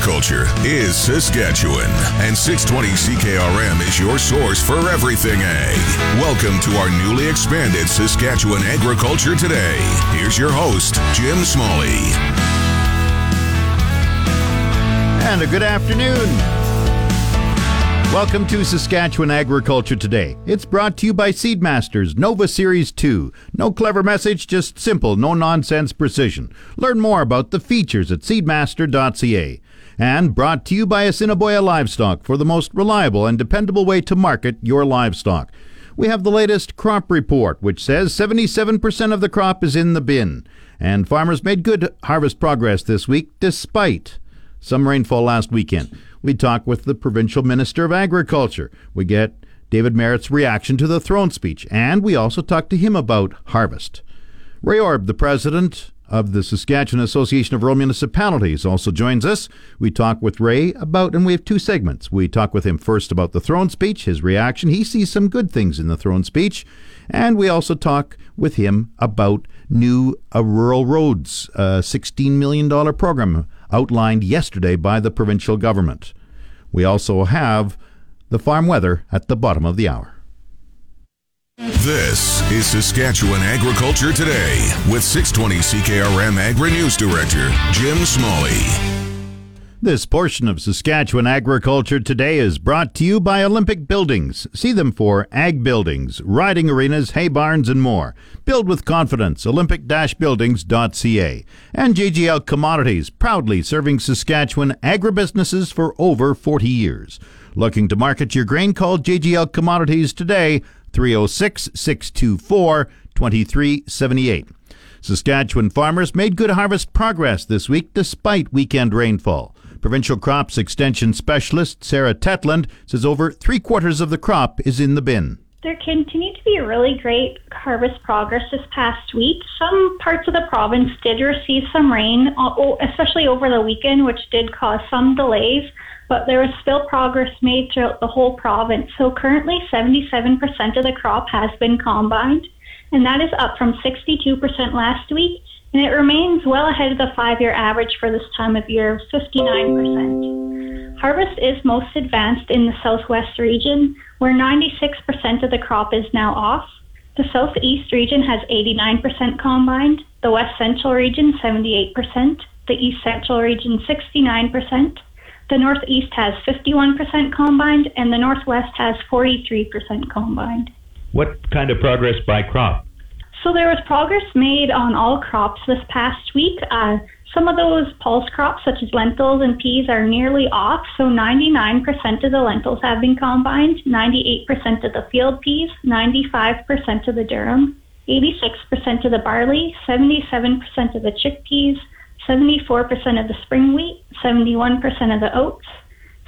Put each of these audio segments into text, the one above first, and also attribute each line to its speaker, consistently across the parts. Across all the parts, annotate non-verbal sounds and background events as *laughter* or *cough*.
Speaker 1: Agriculture is Saskatchewan, and 620 CKRM is your source for everything ag. Welcome to our newly expanded Saskatchewan Agriculture Today. Here's your host, Jim Smalley.
Speaker 2: And a good afternoon. Welcome to Saskatchewan Agriculture Today. It's brought to you by Seedmasters Nova Series 2. No clever message, just simple, no nonsense precision. Learn more about the features at seedmaster.ca. And brought to you by Assiniboia Livestock for the most reliable and dependable way to market your livestock. We have the latest crop report, which says 77% of the crop is in the bin. And farmers made good harvest progress this week despite some rainfall last weekend. We talk with the provincial minister of agriculture. We get David Marit's reaction to the throne speech, and we also talk to him about harvest. Ray Orb, the president of the Saskatchewan Association of Rural Municipalities, also joins us. We talk with Ray about, and we have two segments. We talk with him first about the throne speech, his reaction. He sees some good things in the throne speech. And we also talk with him about new uh, rural roads, uh, $16 million program outlined yesterday by the provincial government. We also have the farm weather at the bottom of the hour.
Speaker 1: This is Saskatchewan Agriculture Today with 620 CKRM Agri News Director Jim Smalley.
Speaker 2: This portion of Saskatchewan Agriculture Today is brought to you by Olympic Buildings. See them for ag buildings, riding arenas, hay barns, and more. Build with confidence. Olympic-buildings.ca. And JGL Commodities, proudly serving Saskatchewan agribusinesses for over 40 years. Looking to market your grain? Call JGL Commodities today, 306 624 2378. Saskatchewan farmers made good harvest progress this week despite weekend rainfall. Provincial Crops Extension Specialist Sarah Tetland says over three quarters of the crop is in the bin.
Speaker 3: There continued to be really great harvest progress this past week. Some parts of the province did receive some rain, uh, especially over the weekend, which did cause some delays, but there was still progress made throughout the whole province. So currently, 77% of the crop has been combined, and that is up from 62% last week and it remains well ahead of the five year average for this time of year, 59%. Harvest is most advanced in the southwest region, where 96% of the crop is now off. The southeast region has 89% combined, the west central region 78%, the east central region 69%, the northeast has 51% combined, and the northwest has 43% combined.
Speaker 4: What kind of progress by crop?
Speaker 3: So there was progress made on all crops this past week. Uh, some of those pulse crops, such as lentils and peas, are nearly off. So 99% of the lentils have been combined, 98% of the field peas, 95% of the durum, 86% of the barley, 77% of the chickpeas, 74% of the spring wheat, 71% of the oats,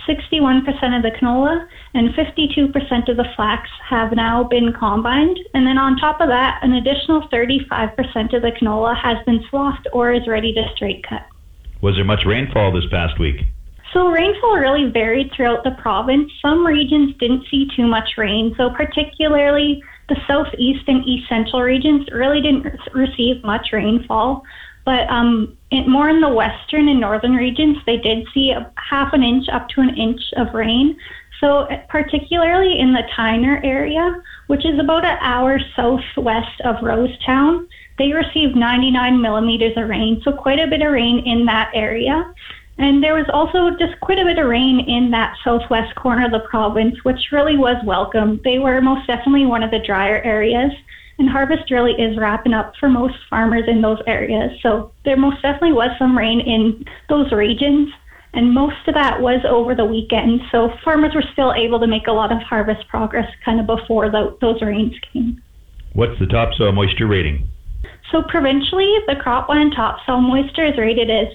Speaker 3: 61% of the canola and 52% of the flax have now been combined. And then on top of that, an additional 35% of the canola has been swathed or is ready to straight cut.
Speaker 4: Was there much rainfall this past week?
Speaker 3: So rainfall really varied throughout the province. Some regions didn't see too much rain. So particularly the southeast and east central regions really didn't receive much rainfall. But um, in, more in the western and northern regions, they did see a half an inch up to an inch of rain. So, uh, particularly in the Tyner area, which is about an hour southwest of Rosetown, they received 99 millimeters of rain. So, quite a bit of rain in that area. And there was also just quite a bit of rain in that southwest corner of the province, which really was welcome. They were most definitely one of the drier areas and harvest really is wrapping up for most farmers in those areas. So there most definitely was some rain in those regions, and most of that was over the weekend. So farmers were still able to make a lot of harvest progress kind of before the, those rains came.
Speaker 4: What's the topsoil moisture rating?
Speaker 3: So provincially, the cropland topsoil moisture is rated as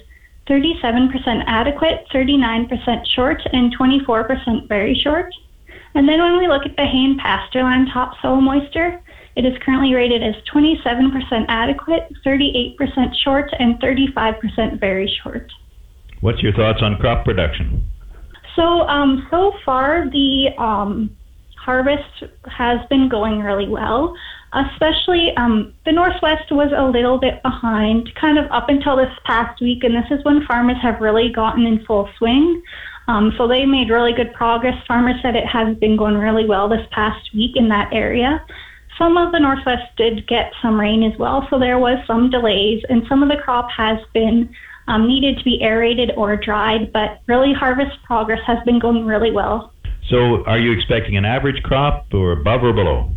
Speaker 3: 37% adequate, 39% short, and 24% very short. And then when we look at the hay and pasture land topsoil moisture, it is currently rated as 27% adequate, 38% short, and 35% very short.
Speaker 4: What's your thoughts on crop production?
Speaker 3: So, um, so far, the um, harvest has been going really well. Especially um, the Northwest was a little bit behind, kind of up until this past week, and this is when farmers have really gotten in full swing. Um, so they made really good progress. Farmers said it has been going really well this past week in that area. Some of the Northwest did get some rain as well, so there was some delays, and some of the crop has been um, needed to be aerated or dried, but really harvest progress has been going really well.
Speaker 4: So, are you expecting an average crop or above or below?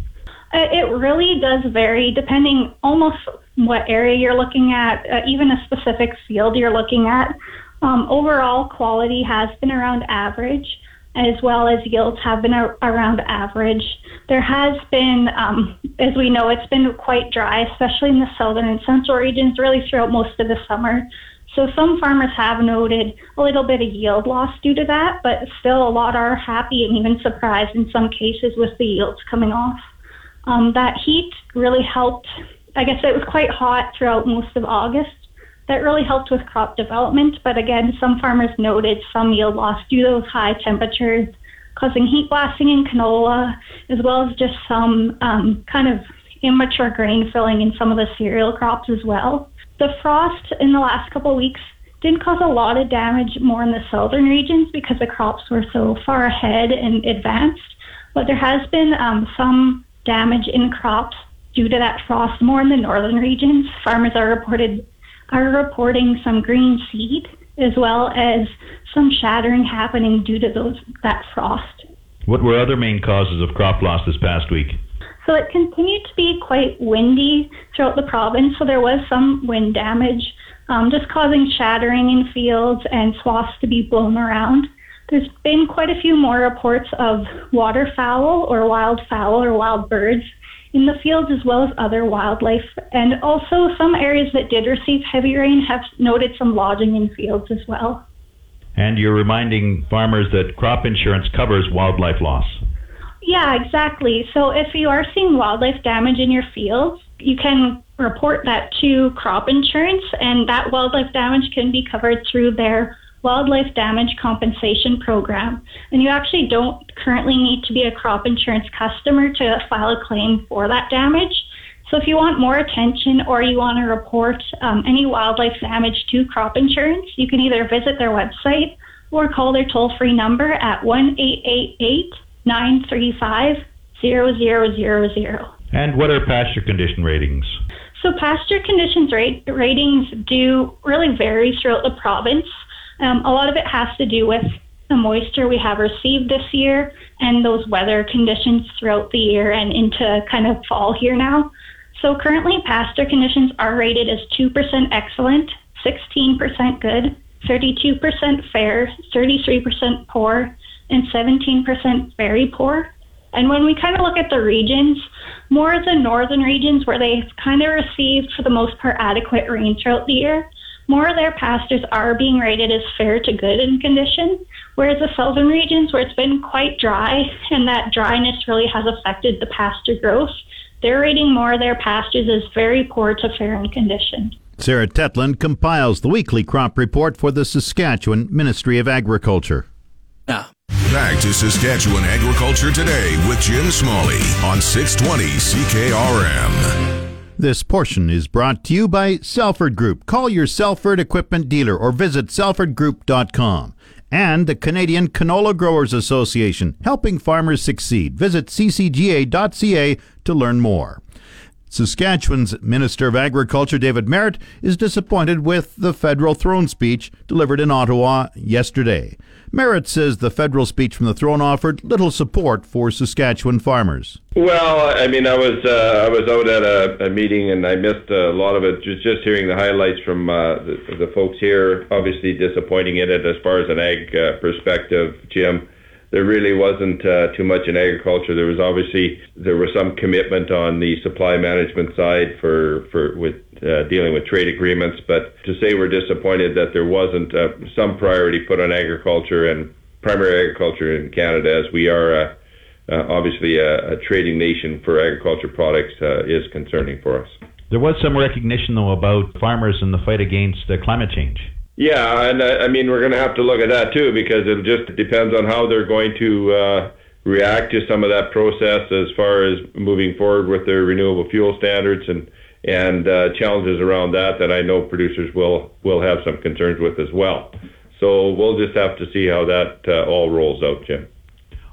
Speaker 3: Uh, it really does vary depending almost what area you're looking at, uh, even a specific field you're looking at. Um, overall, quality has been around average, as well as yields have been a- around average. There has been, um, as we know, it's been quite dry, especially in the southern and central regions, really throughout most of the summer. So some farmers have noted a little bit of yield loss due to that, but still a lot are happy and even surprised in some cases with the yields coming off. Um, that heat really helped. I guess it was quite hot throughout most of August. That really helped with crop development, but again, some farmers noted some yield loss due to those high temperatures, causing heat blasting in canola, as well as just some um, kind of immature grain filling in some of the cereal crops as well. The frost in the last couple of weeks didn't cause a lot of damage more in the southern regions because the crops were so far ahead and advanced, but there has been um, some damage in crops due to that frost more in the northern regions. Farmers are reported are reporting some green seed as well as some shattering happening due to those that frost.
Speaker 4: What were other main causes of crop loss this past week?
Speaker 3: So it continued to be quite windy throughout the province. So there was some wind damage, um, just causing shattering in fields and swaths to be blown around. There's been quite a few more reports of waterfowl or wildfowl or wild birds in the fields as well as other wildlife. And also, some areas that did receive heavy rain have noted some lodging in fields as well.
Speaker 4: And you're reminding farmers that crop insurance covers wildlife loss.
Speaker 3: Yeah, exactly. So if you are seeing wildlife damage in your fields, you can report that to crop insurance, and that wildlife damage can be covered through their wildlife damage compensation program. And you actually don't currently need to be a crop insurance customer to file a claim for that damage. So if you want more attention or you want to report um, any wildlife damage to crop insurance, you can either visit their website or call their toll free number at 1 935 0000.
Speaker 4: And what are pasture condition ratings?
Speaker 3: So pasture conditions rate, ratings do really vary throughout the province. Um, a lot of it has to do with the moisture we have received this year and those weather conditions throughout the year and into kind of fall here now. So currently, pasture conditions are rated as 2% excellent, 16% good, 32% fair, 33% poor, and 17% very poor. And when we kind of look at the regions, more of the northern regions where they've kind of received, for the most part, adequate rain throughout the year, more of their pastures are being rated as fair to good in condition, whereas the southern regions where it's been quite dry and that dryness really has affected the pasture growth, they're rating more of their pastures as very poor to fair in condition.
Speaker 2: Sarah Tetland compiles the weekly crop report for the Saskatchewan Ministry of Agriculture.
Speaker 1: Yeah. Back to Saskatchewan Agriculture Today with Jim Smalley on 620 CKRM.
Speaker 2: This portion is brought to you by Salford Group. Call your Salford equipment dealer or visit salfordgroup.com. And the Canadian Canola Growers Association, helping farmers succeed. Visit ccga.ca to learn more. Saskatchewan's Minister of Agriculture, David Marit, is disappointed with the federal throne speech delivered in Ottawa yesterday. Marit says the federal speech from the throne offered little support for Saskatchewan farmers.
Speaker 5: Well, I mean, I was uh, I was out at a, a, meeting and I missed a lot of it. Just just hearing the highlights from uh, the, the, folks here, obviously disappointing in it as far as an ag uh, perspective, Jim. There really wasn't uh, too much in agriculture. There was obviously there was some commitment on the supply management side for for with uh, dealing with trade agreements, but to say we're disappointed that there wasn't uh, some priority put on agriculture and primary agriculture in Canada, as we are uh, uh, obviously a, a, trading nation for agriculture products, uh, is concerning for us.
Speaker 4: There was some recognition, though, about farmers in the fight against climate change.
Speaker 5: Yeah, and I, I mean we're going to have to look at that too because it just depends on how they're going to uh, react to some of that process as far as moving forward with their renewable fuel standards and and uh, challenges around that that I know producers will will have some concerns with as well. So we'll just have to see how that uh, all rolls out, Jim.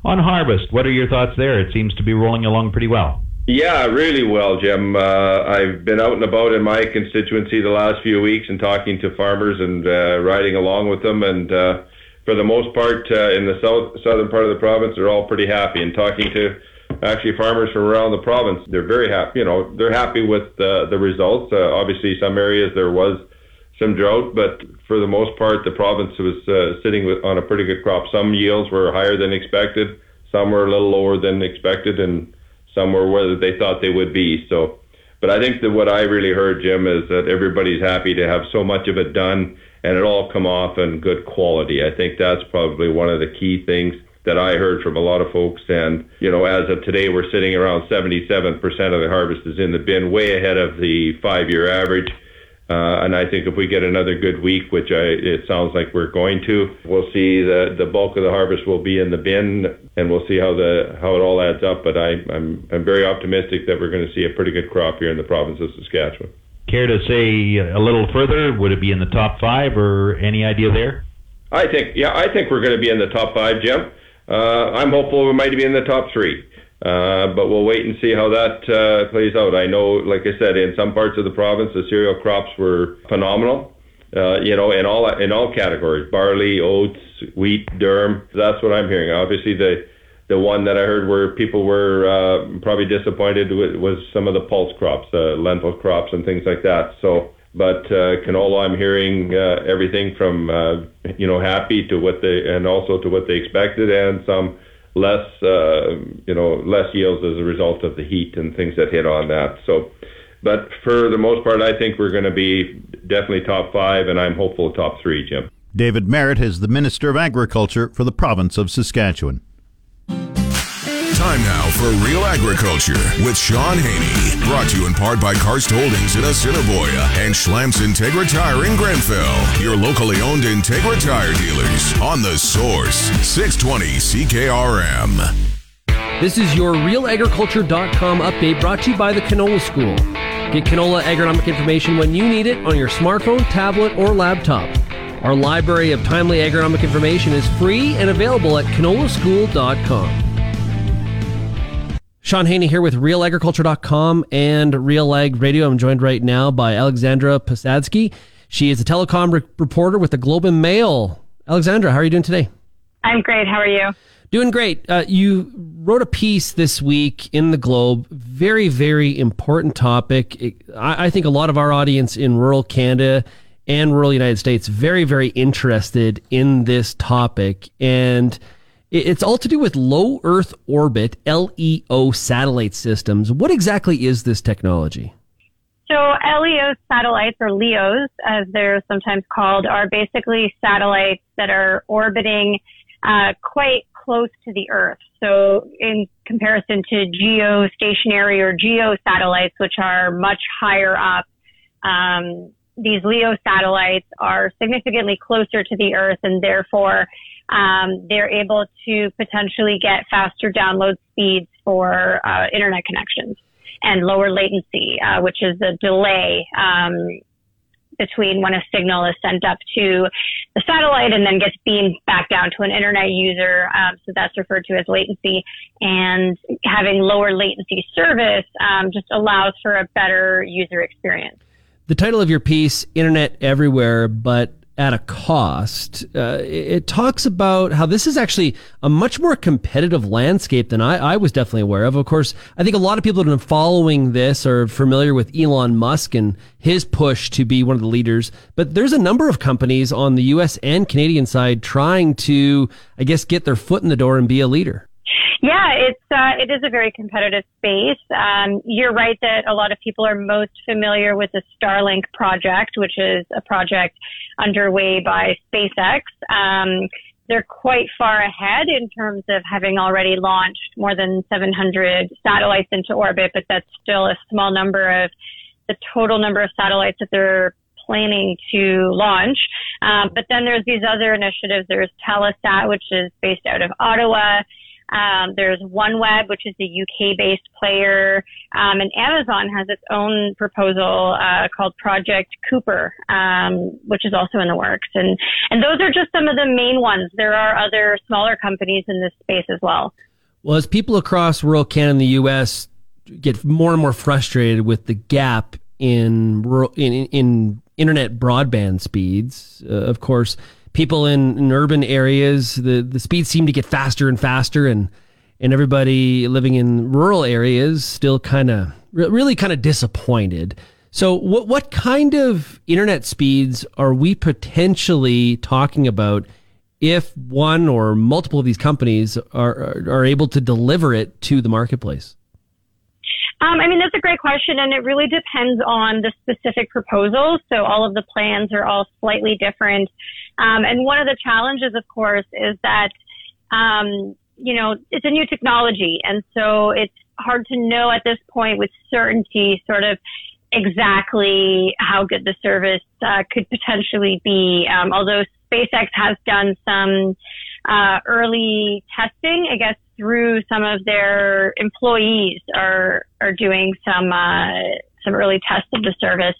Speaker 4: On harvest, what are your thoughts there? It seems to be rolling along pretty well.
Speaker 5: Yeah, really well, Jim. Uh, I've been out and about in my constituency the last few weeks and talking to farmers and uh, riding along with them. And uh, for the most part, uh, in the south, southern part of the province, they're all pretty happy. And talking to actually farmers from around the province, they're very happy. You know, they're happy with uh, the results. Uh, obviously, some areas there was some drought, but for the most part, the province was uh, sitting with, on a pretty good crop. Some yields were higher than expected, some were a little lower than expected, and somewhere where they thought they would be. So, but I think that what I really heard, Jim, is that everybody's happy to have so much of it done and it all come off in good quality. I think that's probably one of the key things that I heard from a lot of folks. And, you know, as of today, we're sitting around 77% of the harvest is in the bin, way ahead of the five year average. Uh, and I think if we get another good week, which I, it sounds like we're going to, we'll see the the bulk of the harvest will be in the bin, and we'll see how the how it all adds up. But I, I'm I'm very optimistic that we're going to see a pretty good crop here in the province of Saskatchewan.
Speaker 4: Care to say a little further? Would it be in the top five, or any idea there?
Speaker 5: I think yeah, I think we're going to be in the top five, Jim. Uh, I'm hopeful we might be in the top three. Uh, but we'll wait and see how that uh, plays out. I know, like I said, in some parts of the province, the cereal crops were phenomenal. Uh, you know, in all in all categories, barley, oats, wheat, durum. That's what I'm hearing. Obviously, the the one that I heard where people were uh, probably disappointed with was some of the pulse crops, uh, lentil crops, and things like that. So, but uh, canola, I'm hearing uh, everything from uh, you know happy to what they and also to what they expected, and some less, uh, you know, less yields as a result of the heat and things that hit on that. So, but for the most part, I think we're going to be definitely top five, and I'm hopeful top three, Jim.
Speaker 2: David Marit is the Minister of Agriculture for the province of Saskatchewan.
Speaker 1: Time now for Real Agriculture with Shaun Haney. Brought to you in part by Karst Holdings in Assiniboia and Schlamps Integra Tire in Grenfell. Your locally owned Integra Tire dealers on the source 620 CKRM.
Speaker 6: This is your realagriculture.com update brought to you by the Canola School. Get canola agronomic information when you need it on your smartphone, tablet, or laptop. Our library of timely agronomic information is free and available at canolaschool.com. Shaun Haney here with realagriculture.com and Real Ag Radio. I'm joined right now by Alexandra Posadzki. She is a telecom re- reporter with the Globe and Mail. Alexandra, how are you doing today?
Speaker 7: I'm great. How are you?
Speaker 6: Doing great. Uh, you wrote a piece this week in the Globe. Very, very important topic. It, I, I think a lot of our audience in rural Canada and rural United States very, very interested in this topic. And it's all to do with low Earth orbit LEO satellite systems. What exactly is this technology?
Speaker 7: So LEO satellites, or LEOs, as they're sometimes called, are basically satellites that are orbiting uh, quite close to the Earth. So in comparison to geostationary or geo satellites, which are much higher up, um, these LEO satellites are significantly closer to the Earth and therefore um, they're able to potentially get faster download speeds for uh, internet connections and lower latency, uh, which is the delay um, between when a signal is sent up to the satellite and then gets beamed back down to an internet user. Um, so that's referred to as latency. And having lower latency service um, just allows for a better user experience.
Speaker 6: The title of your piece, Internet Everywhere, but at a cost. Uh, it, talks about how this is actually a much more competitive landscape than I, I was definitely aware of. Of course, I think a lot of people that have been following this are familiar with Elon Musk and his push to be one of the leaders. But there's a number of companies on the U.S. and Canadian side trying to, I guess, get their foot in the door and be a leader.
Speaker 7: Yeah, it's uh, it is a very competitive space. Um, you're right that a lot of people are most familiar with the Starlink project, which is a project underway by SpaceX. Um, they're quite far ahead in terms of having already launched more than 700 satellites into orbit, but that's still a small number of the total number of satellites that they're planning to launch. Um, but then there's these other initiatives. There's Telesat, which is based out of Ottawa. Um, there's OneWeb, which is a UK-based player, um, and Amazon has its own proposal uh, called Project Kuiper, um, which is also in the works. And and those are just some of the main ones. There are other smaller companies in this space as well.
Speaker 6: Well, as people across rural Canada and the U.S. get more and more frustrated with the gap in rural, in, in internet broadband speeds, uh, of course people in, in urban areas, the, the speeds seem to get faster and faster, and and everybody living in rural areas still kind of really kind of disappointed. So, what what kind of internet speeds are we potentially talking about if one or multiple of these companies are are able to deliver it to the marketplace?
Speaker 7: Um, I mean, that's a great question, and it really depends on the specific proposals. So all of the plans are all slightly different. Um, and one of the challenges, of course, is that, um, you know, it's a new technology. And so it's hard to know at this point with certainty sort of exactly how good the service uh, could potentially be. Um, although SpaceX has done some uh, early testing, I guess through some of their employees are are doing some uh, some early tests of the service,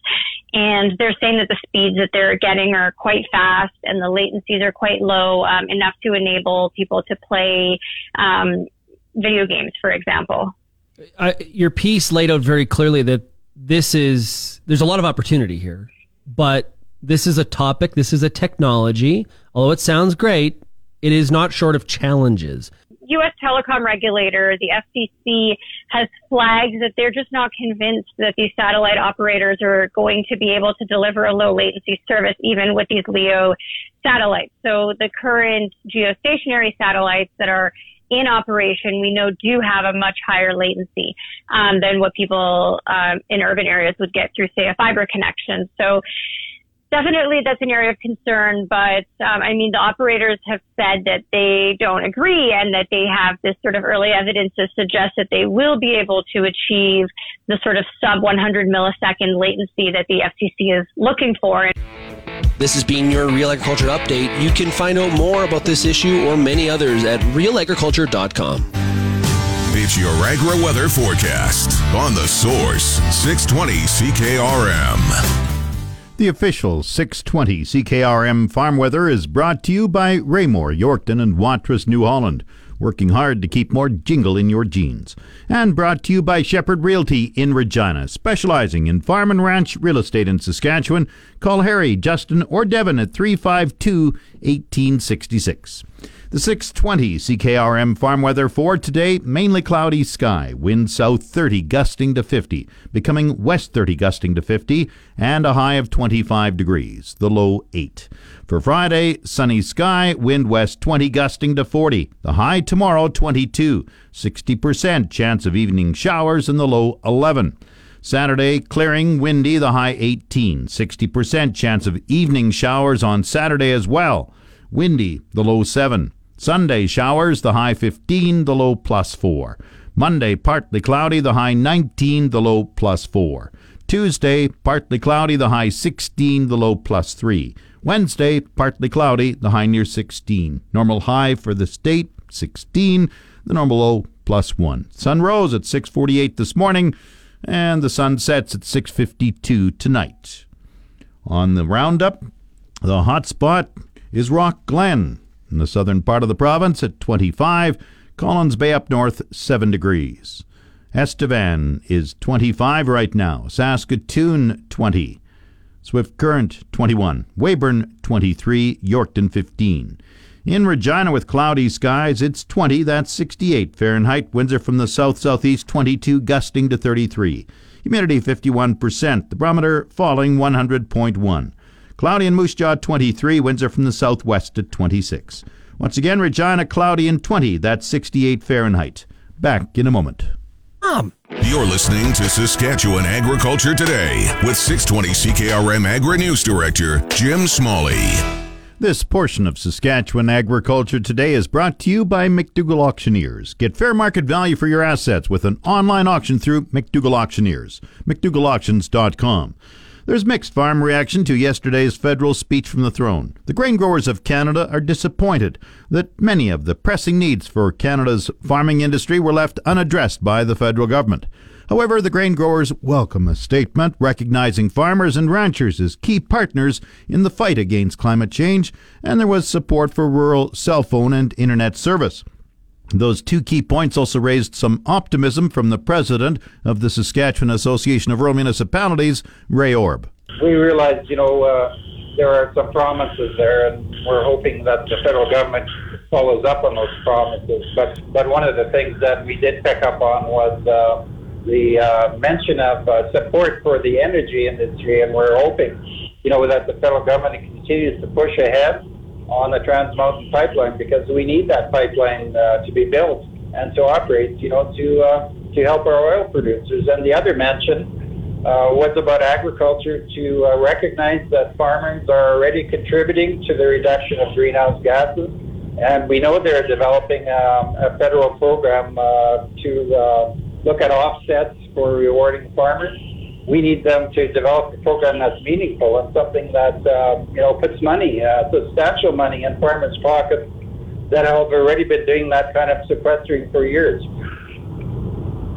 Speaker 7: and they're saying that the speeds that they're getting are quite fast and the latencies are quite low, um, enough to enable people to play um, video games, for example.
Speaker 6: I, your piece laid out very clearly that this is there's a lot of opportunity here, but this is a topic, this is a technology. Although it sounds great, it is not short of challenges.
Speaker 7: U.S. telecom regulator, the FCC, has flagged that they're just not convinced that these satellite operators are going to be able to deliver a low latency service even with these LEO satellites. So the current geostationary satellites that are in operation, we know do have a much higher latency um, than what people um, in urban areas would get through, say, a fiber connection. So definitely that's an area of concern, but um, I mean, the operators have said that they don't agree and that they have this sort of early evidence to suggest that they will be able to achieve the sort of sub 100 millisecond latency that the FCC is looking for.
Speaker 8: This has been your Real Agriculture Update. You can find out more about this issue or many others at realagriculture.com.
Speaker 1: It's your Agri weather forecast on the Source 620 CKRM.
Speaker 2: The official 620 CKRM farm weather is brought to you by Raymore, Yorkton, and Watrous, New Holland, working hard to keep more jingle in your jeans. And brought to you by Shepherd Realty in Regina, specializing in farm and ranch real estate in Saskatchewan. Call Harry, Justin, or Devin at 352 1866. The 620 CKRM farm weather for today mainly cloudy sky, wind south 30 gusting to 50, becoming west 30 gusting to 50, and a high of 25 degrees, the low 8. For Friday, sunny sky, wind west 20 gusting to 40, the high tomorrow 22, 60% chance of evening showers, and the low 11. Saturday, clearing, windy, the high 18, 60% chance of evening showers on Saturday as well. Windy, the low 7. Sunday showers, the high 15, the low plus 4. Monday partly cloudy, the high 19, the low plus 4. Tuesday partly cloudy, the high 16, the low plus 3. Wednesday partly cloudy, the high near 16. Normal high for the state 16, the normal low plus 1. Sun rose at 6:48 this morning and the sun sets at 6:52 tonight. On the roundup, the hot spot is Rockglen in the southern part of the province at 25, Collins Bay up north 7 degrees. Estevan is 25 right now, Saskatoon 20. Swift Current 21, Weyburn 23, Yorkton 15. In Regina with cloudy skies, it's 20, that's 68 Fahrenheit. Winds from the south southeast 22, gusting to 33. Humidity 51%, the barometer falling 100.1. Cloudy in Moose Jaw 23, winds are from the southwest at 26. Once again, Regina cloudy and 20, that's 68 Fahrenheit. Back in a moment.
Speaker 1: Mom. You're listening to Saskatchewan Agriculture Today with 620 CKRM Agri News Director Jim Smalley.
Speaker 2: This portion of Saskatchewan Agriculture Today is brought to you by McDougall Auctioneers. Get fair market value for your assets with an online auction through McDougall Auctioneers. McDougallAuctions.com. There's mixed farm reaction to yesterday's federal speech from the throne. The grain growers of Canada are disappointed that many of the pressing needs for Canada's farming industry were left unaddressed by the federal government. However, the grain growers welcome a statement recognizing farmers and ranchers as key partners in the fight against climate change, and there was support for rural cell phone and internet service. Those two key points also raised some optimism from the president of the Saskatchewan Association of Rural Municipalities, Ray Orb.
Speaker 9: We realize, you know, uh, there are some promises there, and we're hoping that the federal government follows up on those promises. But but one of the things that we did pick up on was uh, the uh, mention of uh, support for the energy industry, and we're hoping, you know, that the federal government continues to push ahead on the Trans Mountain Pipeline because we need that pipeline uh, to be built and to operate, you know, to uh, to help our oil producers. And the other mention uh, was about agriculture to uh, recognize that farmers are already contributing to the reduction of greenhouse gases. And we know they're developing um, a federal program uh, to uh, look at offsets for rewarding farmers. We need them to develop a program that's meaningful and something that uh, you know puts money, uh, substantial money, in farmers' pockets that have already been doing that kind of sequestering for years.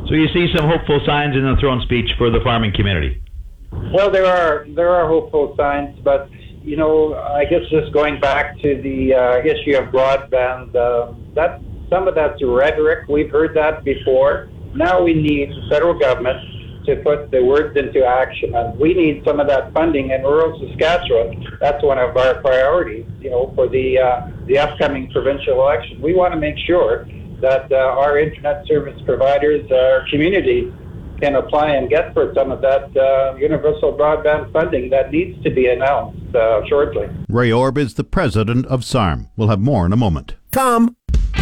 Speaker 4: So you see some hopeful signs in the throne speech for the farming community.
Speaker 9: Well, there are there are hopeful signs, but you know, I guess just going back to the uh, issue of broadband, uh, that some of that's rhetoric. We've heard that before. Now we need the federal government to put the words into action, and we need some of that funding in rural Saskatchewan. That's one of our priorities, you know, for the uh, the upcoming provincial election. We want to make sure that uh, our internet service providers, our communities, can apply and get for some of that uh, universal broadband funding that needs to be announced uh, shortly.
Speaker 2: Ray Orb is the president of SARM. We'll have more in a moment.
Speaker 1: Come.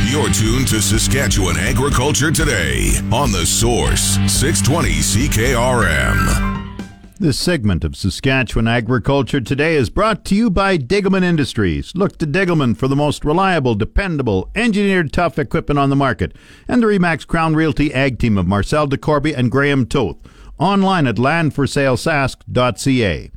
Speaker 1: You're tuned to Saskatchewan Agriculture Today on The Source, 620 CKRM.
Speaker 2: This segment of Saskatchewan Agriculture Today is brought to you by Degelman Industries. Look to Degelman for the most reliable, dependable, engineered tough equipment on the market. And the Remax Crown Realty Ag team of Marcel DeCorby and Graham Toth. Online at landforsalesask.ca.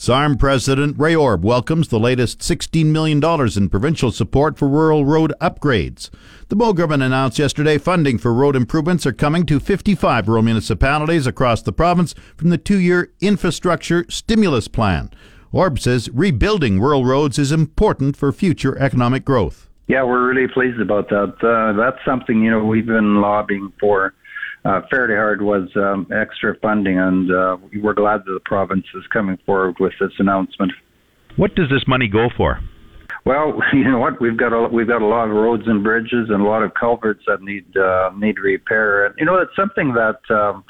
Speaker 2: SARM President Ray Orb welcomes the latest $16 million in provincial support for rural road upgrades. The Moe government announced yesterday funding for road improvements are coming to 55 rural municipalities across the province from the two year infrastructure stimulus plan. Orb says rebuilding rural roads is important for future economic growth.
Speaker 10: Yeah, we're really pleased about that. Uh, that's something, you know, we've been lobbying for uh, fairly hard was um, extra funding, and uh, we're glad that the province is coming forward with this announcement.
Speaker 4: What does this money go for?
Speaker 10: Well, *laughs* you know what we've got a we've got a lot of roads and bridges and a lot of culverts that need uh, need repair. And you know it's something that um,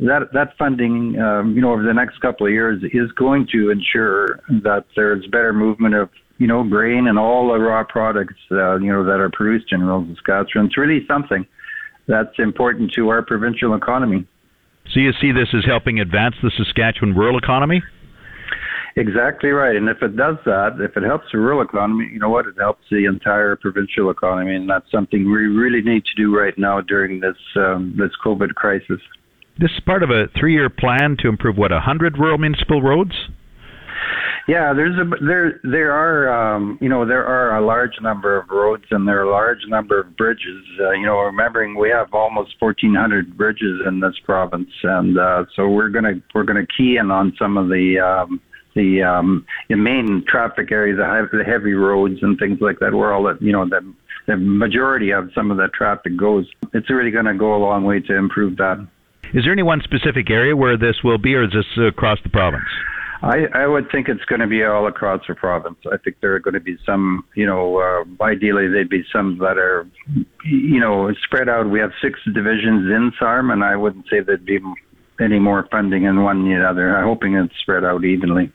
Speaker 10: that that funding um, you know over the next couple of years is going to ensure that there's better movement of you know grain and all the raw products uh, you know that are produced in rural Saskatchewan. It's really something that's important to our provincial economy.
Speaker 4: So you see this as helping advance the Saskatchewan rural economy?
Speaker 10: Exactly right. And if it does that, if it helps the rural economy, you know what? It helps the entire provincial economy, and that's something we really need to do right now during this um, this COVID crisis.
Speaker 4: This is part of a three-year plan to improve what hundred rural municipal roads.
Speaker 10: Yeah, there's a there there are um, you know there are a large number of roads and there are a large number of bridges. Uh, you know, remembering we have almost 1,400 bridges in this province, and uh, so we're gonna we're gonna key in on some of the um, the um, the main traffic areas, the heavy roads and things like that, where all that you know the the majority of some of the traffic goes. It's really going to go a long way to improve that.
Speaker 4: Is there any one specific area where this will be, or is this across the province?
Speaker 10: I, I would think it's going to be all across the province. I think there are going to be some, you know, uh, ideally there'd be some that are, you know, spread out. We have six divisions in SARM, and I wouldn't say there'd be any more funding in one than the other. I'm hoping it's spread out evenly.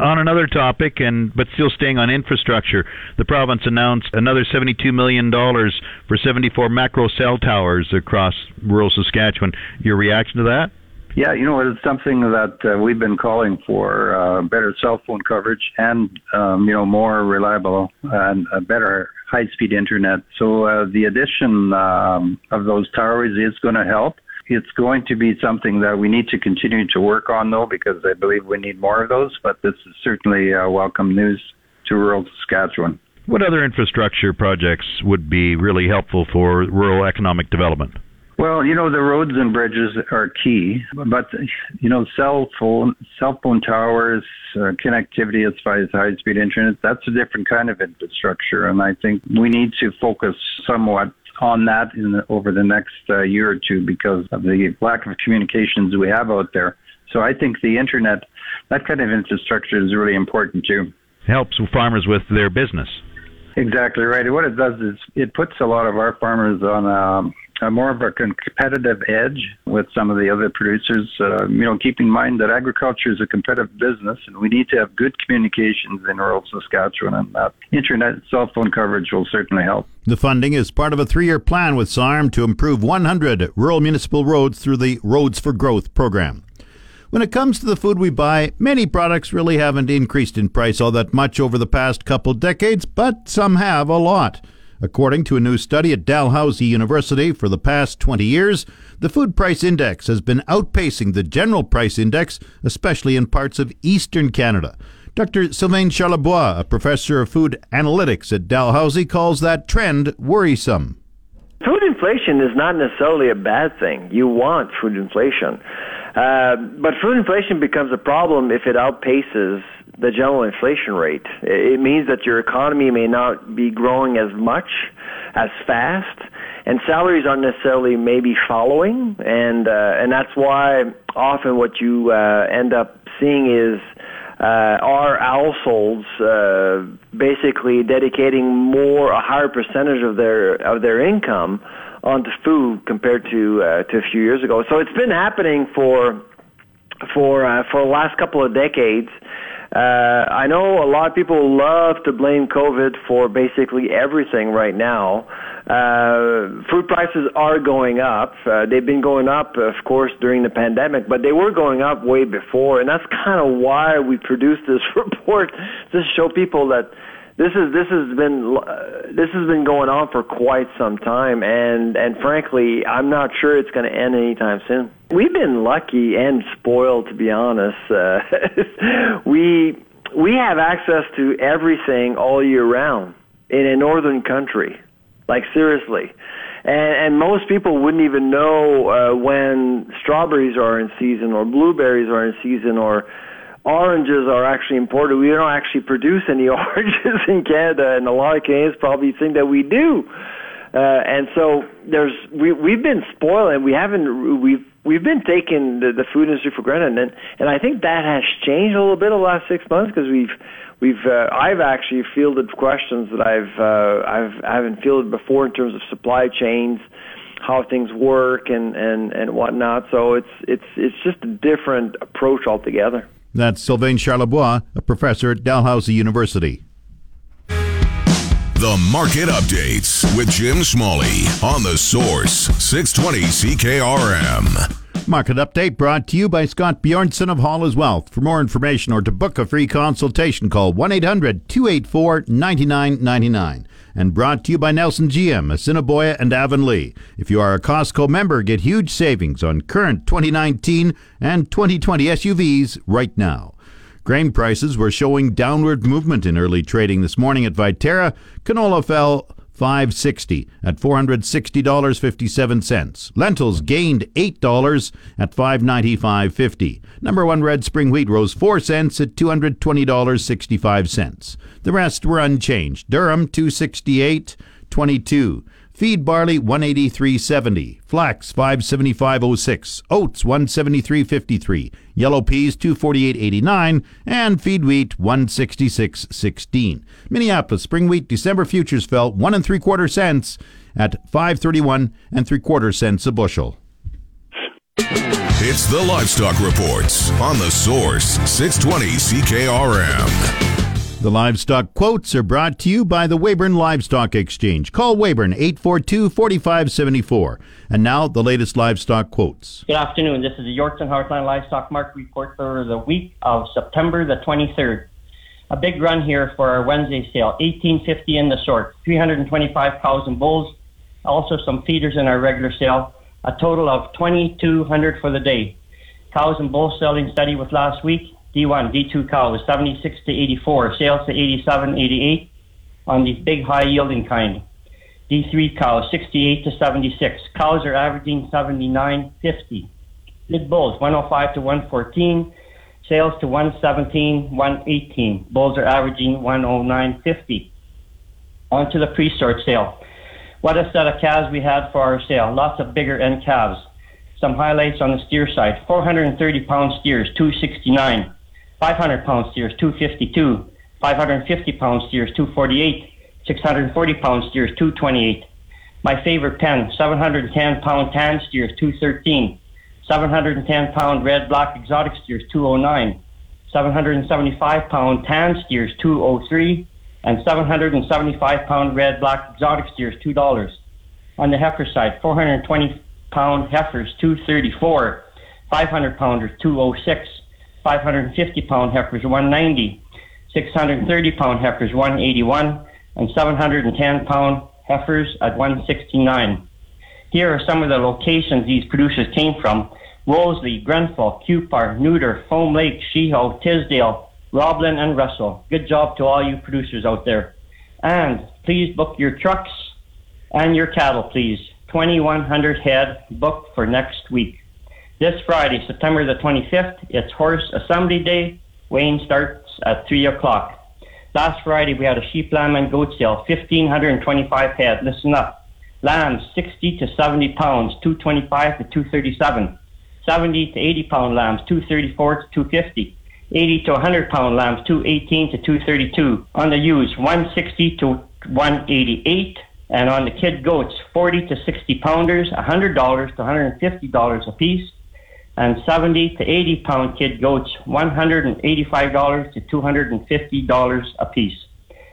Speaker 11: On another topic, and but still staying on infrastructure, the province announced another $72 million for 74 macro cell towers across rural Saskatchewan. Your reaction to that?
Speaker 10: Yeah, you know, it's something that uh, we've been calling for uh, better cell phone coverage and, um, you know, more reliable and uh, better high speed internet. So uh, the addition um, of those towers is going to help. It's going to be something that we need to continue to work on, though, because I believe we need more of those. But this is certainly uh, welcome news to rural Saskatchewan.
Speaker 11: What other infrastructure projects would be really helpful for rural economic development?
Speaker 10: Well, you know the roads and bridges are key, but you know cell phone cell phone towers, uh, connectivity as far as high speed internet, that's a different kind of infrastructure, and I think we need to focus somewhat on that in the, over the next uh, year or two because of the lack of communications we have out there. So I think the internet, that kind of infrastructure is really important too.
Speaker 11: Helps farmers with their business.
Speaker 10: Exactly right. What it does is it puts a lot of our farmers on a, a more of a competitive edge with some of the other producers. Uh, you know, keep in mind that agriculture is a competitive business, and we need to have good communications in rural Saskatchewan, and that internet cell phone coverage will certainly help.
Speaker 2: The funding is part of a three year plan with SARM to improve 100 rural municipal roads through the Roads for Growth program. When it comes to the food we buy, many products really haven't increased in price all that much over the past couple decades, but some have a lot. According to a new study at Dalhousie University, for the past 20 years, the food price index has been outpacing the general price index, especially in parts of eastern Canada. Dr. Sylvain Charlebois, a professor of food analytics at Dalhousie, calls that trend worrisome.
Speaker 12: Food inflation is not necessarily a bad thing. You want food inflation. Uh, but food inflation becomes a problem if it outpaces the general inflation rate. It means that your economy may not be growing as much, as fast, and salaries aren't necessarily maybe following, and uh, and that's why often what you uh, end up seeing is uh, our households uh, basically dedicating more a higher percentage of their of their income onto food compared to uh, to a few years ago. So it's been happening for for uh, for the last couple of decades. Uh, I know a lot of people love to blame COVID for basically everything right now. Uh, food prices are going up. Uh, they've been going up, of course, during the pandemic, but they were going up way before, and that's kind of why we produced this *laughs* report to show people that this is this has been uh, this has been going on for quite some time, and and frankly, I'm not sure it's going to end anytime soon. We've been lucky and spoiled, to be honest. Uh, *laughs* we we have access to everything all year round in a northern country. Like seriously. And, and most people wouldn't even know uh, when strawberries are in season or blueberries are in season or oranges are actually imported. We don't actually produce any *laughs* oranges in Canada, and a lot of Canadians probably think that we do. Uh, and so there's we we've been spoiling. we haven't we've we've been taking the, the food industry for granted, and and I think that has changed a little bit the last six months because we've we've uh, I've actually fielded questions that I've uh, I've I haven't fielded before in terms of supply chains, how things work and and and whatnot. So it's it's it's just a different approach altogether.
Speaker 2: That's Sylvain Charlebois, a professor at Dalhousie University.
Speaker 1: The Market Updates with Jim Smalley on the Source 620 CKRM.
Speaker 2: Market Update brought to you by Scott Bjornson of Hollis Wealth. For more information or to book a free consultation, call 1 800 284 9999. And brought to you by Nelson GM, Assiniboia and Avonlea. If you are a Costco member, get huge savings on current 2019 and 2020 SUVs right now. Grain prices were showing downward movement in early trading this morning at Viterra. Canola fell 560 at $460.57. Lentils gained $8 at 595.50. Number 1 red spring wheat rose 4 cents at $220.65. The rest were unchanged. Durum 268 22. Feed barley 183.70, flax 575.06, oats 173.53, yellow peas 248.89, and feed wheat 166.16. Minneapolis spring wheat December futures fell one and three quarter cents at 531 and three quarter cents a bushel.
Speaker 1: It's the Livestock Reports on the Source 620 CKRM.
Speaker 2: The livestock quotes are brought to you by the Weyburn Livestock Exchange. Call Weyburn 842 4574. And now the latest livestock quotes.
Speaker 13: Good afternoon. This is the Yorkton Heartland Livestock Market Report for the week of September the 23rd. A big run here for our Wednesday sale. 1850 in the short, 325 cows and bulls. Also some feeders in our regular sale. A total of 2200 for the day. Cows and bulls selling steady with last week. D1, D2 cows, 76 to 84, sales to 87, 88 on the big high yielding kind. D3 cows, 68 to 76. Cows are averaging 79.50. Mid bulls, 105 to 114. Sales to 117, 118. Bulls are averaging 109.50. On to the pre-sort sale. What a set of calves we had for our sale. Lots of bigger end calves. Some highlights on the steer side. 430 pound steers, 269. 500 pound steers 252, 550 pound steers 248, 640 pound steers 228. My favorite pen, 710 pound tan steers 213, 710 pound red black exotic steers 209, 775 pound tan steers 203, and 775 pound red black exotic steers $2. On the heifer side, 420 pound heifers 234, 500 pounders 206, 550 pound heifers 190, 630 pound heifers 181, and 710 pound heifers at 169. Here are some of the locations these producers came from. Wolseley, Grenfell, Cupar, Neuter, Foam Lake, Sheho, Tisdale, Roblin, and Russell. Good job to all you producers out there. And please book your trucks and your cattle, please. 2,100 head booked for next week. This Friday, September the 25th, it's Horse Assembly Day. Weighing starts at 3 o'clock. Last Friday, we had a sheep, lamb, and goat sale, 1,525 head. Listen up. Lambs, 60 to 70 pounds, 225 to 237. 70 to 80 pound lambs, 234 to 250. 80 to 100 pound lambs, 218 to 232. On the ewes, 160 to 188. And on the kid goats, 40 to 60 pounders, $100 to $150 a piece and 70 to 80 pound kid goats, $185 to $250 a piece.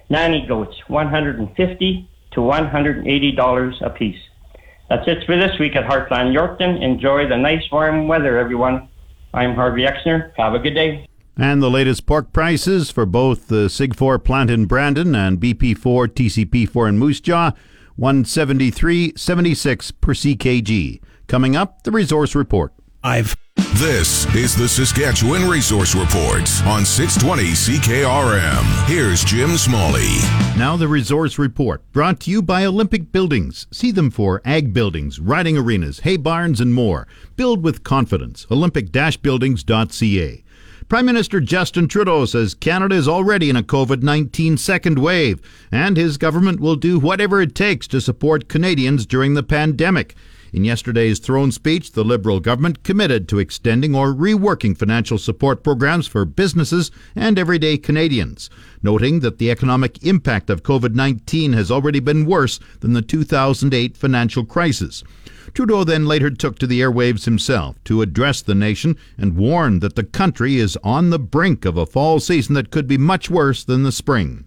Speaker 13: Nanny goats, 150 to $180 a piece. That's it for this week at Heartland Yorkton. Enjoy the nice warm weather, everyone. I'm Harvey Exner. Have a good day.
Speaker 2: And the latest pork prices for both the SIG4 plant in Brandon and BP4 TCP4 in Moose Jaw, 173.76 per CKG. Coming up, the resource report.
Speaker 1: I've. This is the Saskatchewan Resource Report on 620 CKRM. Here's Jim Smalley.
Speaker 2: Now the Resource Report, brought to you by Olympic Buildings. See them for ag buildings, riding arenas, hay barns, and more. Build with confidence. Olympic-buildings.ca. Prime Minister Justin Trudeau says Canada is already in a COVID 19 second wave, and his government will do whatever it takes to support Canadians during the pandemic. In yesterday's throne speech, the Liberal government committed to extending or reworking financial support programs for businesses and everyday Canadians, noting that the economic impact of COVID 19 has already been worse than the 2008 financial crisis. Trudeau then later took to the airwaves himself to address the nation and warned that the country is on the brink of a fall season that could be much worse than the spring.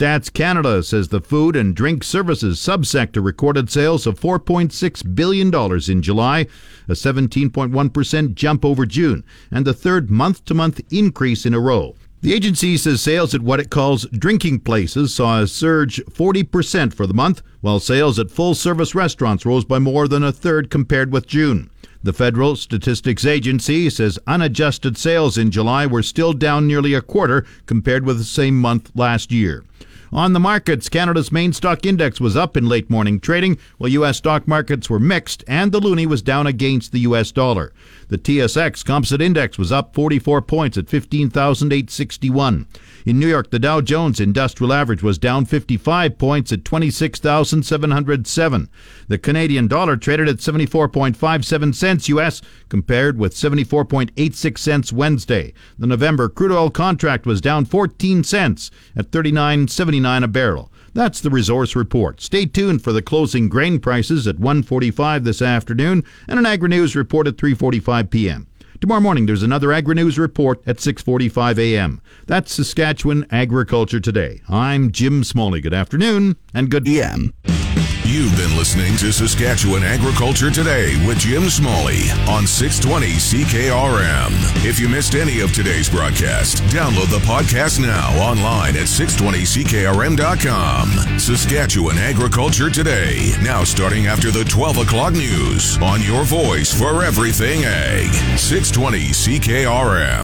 Speaker 2: Stats Canada says the food and drink services subsector recorded sales of $4.6 billion in July, a 17.1% jump over June, and the third month to month increase in a row. The agency says sales at what it calls drinking places saw a surge 40% for the month, while sales at full service restaurants rose by more than a third compared with June. The Federal Statistics Agency says unadjusted sales in July were still down nearly a quarter compared with the same month last year. On the markets, Canada's main stock index was up in late morning trading, while U.S. stock markets were mixed and the loonie was down against the U.S. dollar. The TSX Composite Index was up 44 points at 15,861. In New York, the Dow Jones Industrial Average was down 55 points at 26,707. The Canadian dollar traded at 74.57 cents US compared with 74.86 cents Wednesday. The November crude oil contract was down 14 cents at 39.79 a barrel. That's the resource report. Stay tuned for the closing grain prices at 1:45 this afternoon and an Agri News report at 3:45 p.m. Tomorrow morning there's another Agri News report at 6:45 a.m. That's Saskatchewan Agriculture Today. I'm Jim Smalley. Good afternoon and good
Speaker 1: PM. You've been listening to Saskatchewan Agriculture Today with Jim Smalley on 620 CKRM. If you missed any of today's broadcast, download the podcast now online at 620CKRM.com. Saskatchewan Agriculture Today, now starting after the 12 o'clock news on your voice for everything ag. 620 CKRM.